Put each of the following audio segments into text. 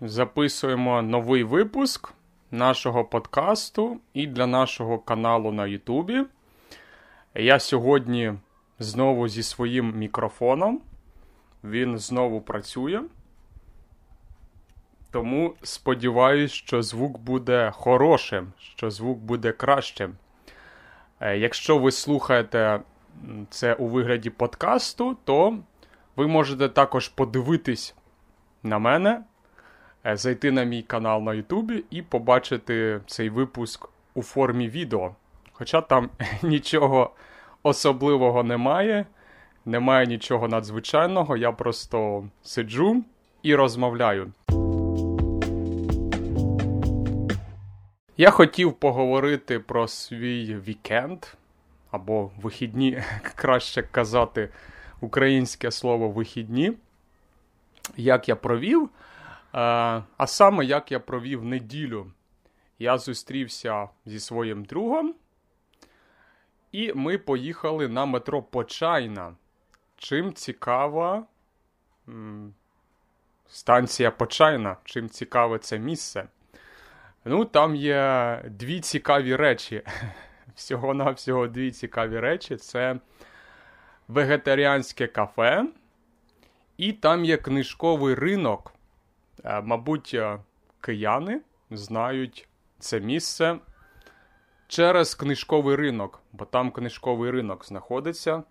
Записуємо новий випуск нашого подкасту і для нашого каналу на Ютубі. Я сьогодні знову зі своїм мікрофоном. Він знову працює. Тому сподіваюся, що звук буде хорошим, що звук буде кращим. Е, якщо ви слухаєте це у вигляді подкасту, то ви можете також подивитись на мене, е, зайти на мій канал на Ютубі і побачити цей випуск у формі відео. Хоча там нічого особливого немає, немає нічого надзвичайного, я просто сиджу і розмовляю. Я хотів поговорити про свій вікенд або вихідні, краще казати українське слово вихідні. Як я провів, а саме як я провів неділю. Я зустрівся зі своїм другом, і ми поїхали на метро Почайна. Чим цікава станція Почайна, чим цікаве це місце. Ну, там є дві цікаві речі. Всього-навсього дві цікаві речі: це вегетаріанське кафе, і там є книжковий ринок. Е, мабуть, е, кияни знають це місце через книжковий ринок, бо там книжковий ринок знаходиться.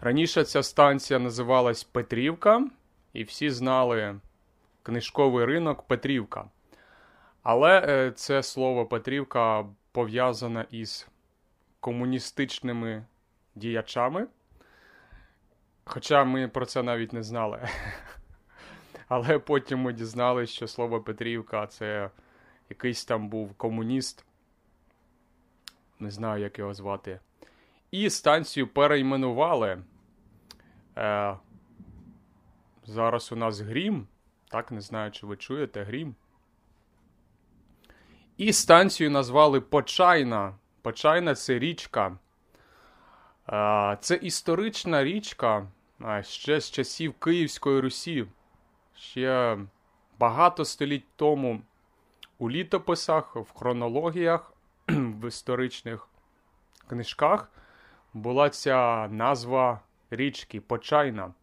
Раніше ця станція називалась Петрівка, і всі знали книжковий ринок Петрівка. Але е, це слово Петрівка пов'язане із комуністичними діячами. Хоча ми про це навіть не знали. Але потім ми дізналися, що слово Петрівка це якийсь там був комуніст. Не знаю, як його звати. І станцію перейменували. Е, Зараз у нас грім. Так, не знаю, чи ви чуєте грім. І станцію назвали Почайна. Почайна це річка. Це історична річка ще з часів Київської Русі. Ще багато століть тому у літописах, в хронологіях, в історичних книжках була ця назва річки Почайна.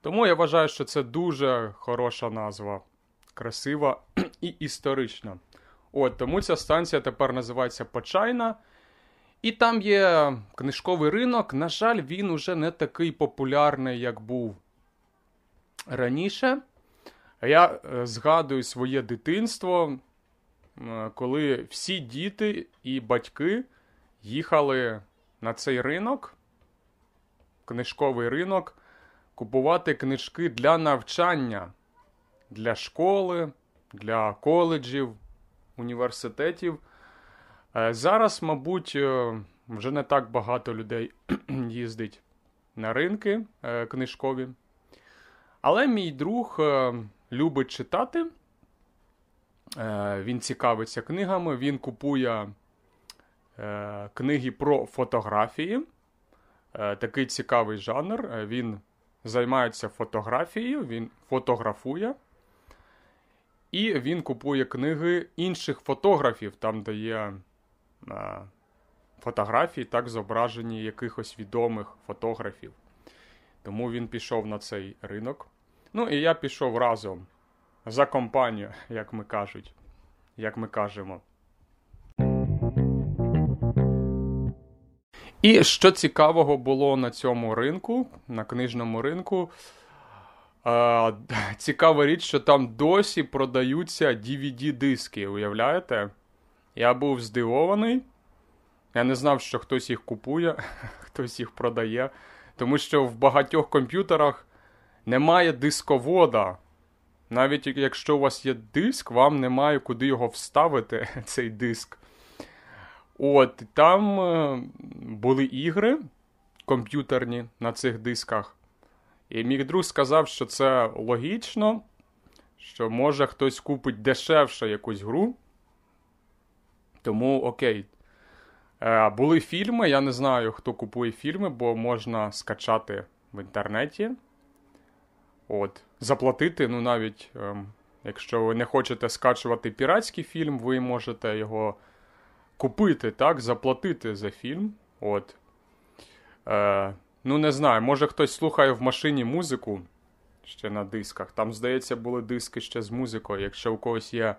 Тому я вважаю, що це дуже хороша назва, красива і історична. От, Тому ця станція тепер називається Почайна. І там є книжковий ринок. На жаль, він уже не такий популярний, як був раніше. Я е, згадую своє дитинство, коли всі діти і батьки їхали на цей ринок, книжковий ринок, купувати книжки для навчання, для школи, для коледжів університетів. Е, зараз, мабуть, е, вже не так багато людей їздить на ринки е, книжкові. Але мій друг любить читати. Він цікавиться книгами, він купує книги про фотографії. Такий цікавий жанр. Він займається фотографією, він фотографує. І він купує книги інших фотографів, там де є а, фотографії, так зображені якихось відомих фотографів. Тому він пішов на цей ринок. Ну і я пішов разом за компанію, як ми кажуть, як ми кажемо. І що цікавого було на цьому ринку, на книжному ринку. Цікава річ, що там досі продаються DVD-диски, уявляєте? Я був здивований. Я не знав, що хтось їх купує, хтось їх продає. Тому що в багатьох комп'ютерах немає дисковода. Навіть якщо у вас є диск, вам немає куди його вставити, цей диск. От, там е, були ігри комп'ютерні на цих дисках. І мій друг сказав, що це логічно, що може хтось купить дешевше якусь гру. Тому окей. Е, були фільми, я не знаю, хто купує фільми, бо можна скачати в інтернеті. От. Заплатити, ну навіть ем, якщо ви не хочете скачувати піратський фільм, ви можете його купити, так, заплатити за фільм. От. Е, Ну, не знаю, може хтось слухає в машині музику ще на дисках. Там, здається, були диски ще з музикою. Якщо у когось є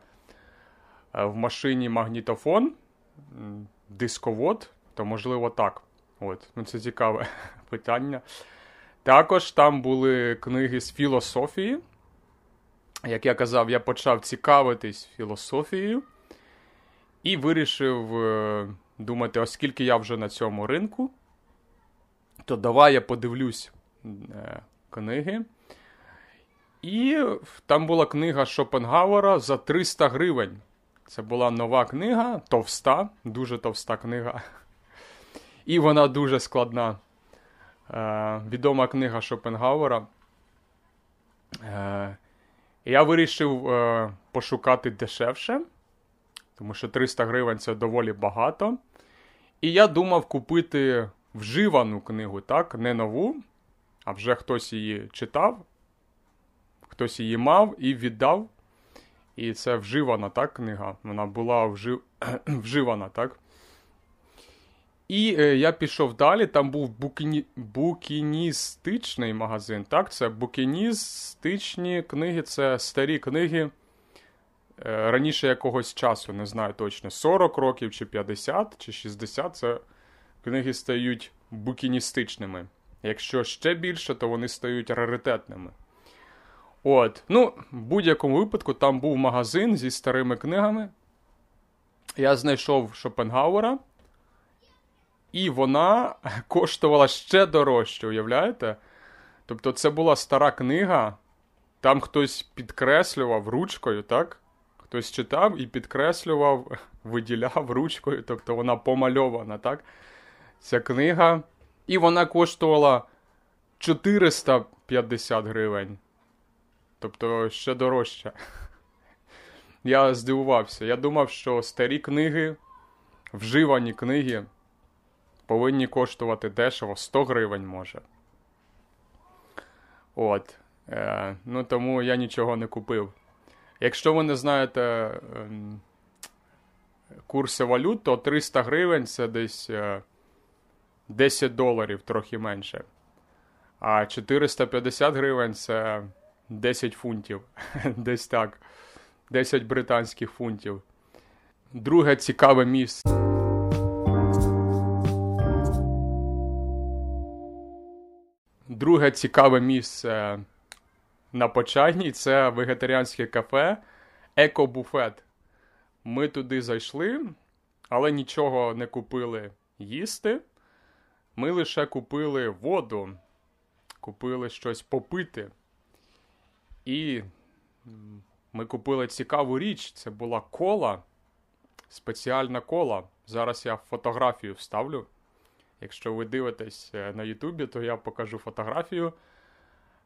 е, в машині магнітофон, дисковод, то можливо так. От. Ну, Це цікаве питання. Також там були книги з філософії. Як я казав, я почав цікавитись філософією і вирішив е, думати, оскільки я вже на цьому ринку, то давай я подивлюсь е, книги. І там була книга Шопенгауера за 300 гривень. Це була нова книга, товста, дуже товста книга. І вона дуже складна. Е, Відома книга Шопенгауера. Е, Я вирішив е, пошукати дешевше, тому що 300 гривень це доволі багато. І я думав купити вживану книгу, так, не нову, а вже хтось її читав, хтось її мав і віддав. І це вживана так, книга. Вона була вжив... вживана, так? І е, я пішов далі. Там був букіні... букіністичний магазин. Так, це букіністичні книги, це старі книги е, раніше якогось часу, не знаю точно, 40 років, чи 50, чи 60. Це книги стають букіністичними. Якщо ще більше, то вони стають раритетними. От, ну, в будь-якому випадку, там був магазин зі старими книгами. Я знайшов Шопенгауера, і вона коштувала ще дорожче, уявляєте? Тобто, це була стара книга, там хтось підкреслював ручкою, так? Хтось читав і підкреслював, виділяв ручкою, тобто вона помальована, так? Ця книга. І вона коштувала 450 гривень. Тобто ще дорожче. Я здивувався. Я думав, що старі книги, вживані книги, повинні коштувати дешево 100 гривень може. От. Е, Ну тому я нічого не купив. Якщо ви не знаєте е, курси валют, то 300 гривень це десь е, 10 доларів, трохи менше. А 450 гривень це 10 фунтів. Десь так. 10 британських фунтів. Друге цікаве місце. Друге цікаве місце на Почайній це вегетаріанське кафе Екобуфет. Ми туди зайшли, але нічого не купили їсти. Ми лише купили воду, купили щось попити. І ми купили цікаву річ. Це була кола, спеціальна кола. Зараз я фотографію вставлю. Якщо ви дивитесь е, на Ютубі, то я покажу фотографію.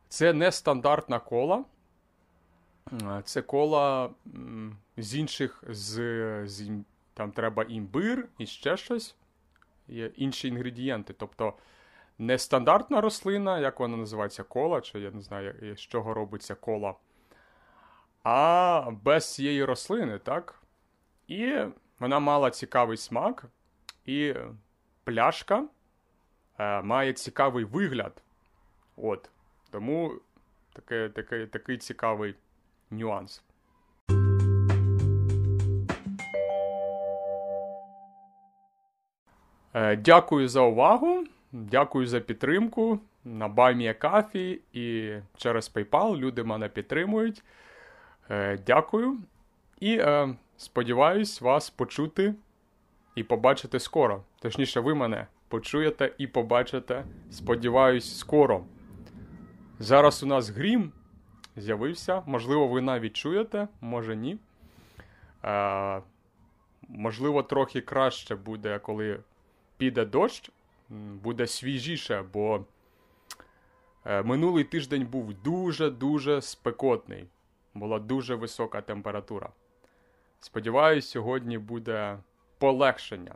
Це не стандартна кола. Це кола з інших, з, з там треба імбир і ще щось. Є інші інгредієнти. Тобто не стандартна рослина, як вона називається кола, чи я не знаю, з чого робиться кола, а без цієї рослини, так? І вона мала цікавий смак, і пляшка е, має цікавий вигляд. От. Тому такий, такий, такий цікавий нюанс. Дякую за увагу. Дякую за підтримку на BuyMeACoffee і через PayPal. Люди мене підтримують. Е, Дякую. І е, сподіваюсь вас почути і побачити скоро. Точніше, ви мене почуєте і побачите, сподіваюсь, скоро. Зараз у нас грім з'явився. Можливо, ви навіть чуєте, може ні. Е, Можливо, трохи краще буде, коли піде дощ буде свіжіше, бо е, минулий тиждень був дуже-дуже спекотний. Була дуже висока температура. Сподіваюсь, сьогодні буде полегшення.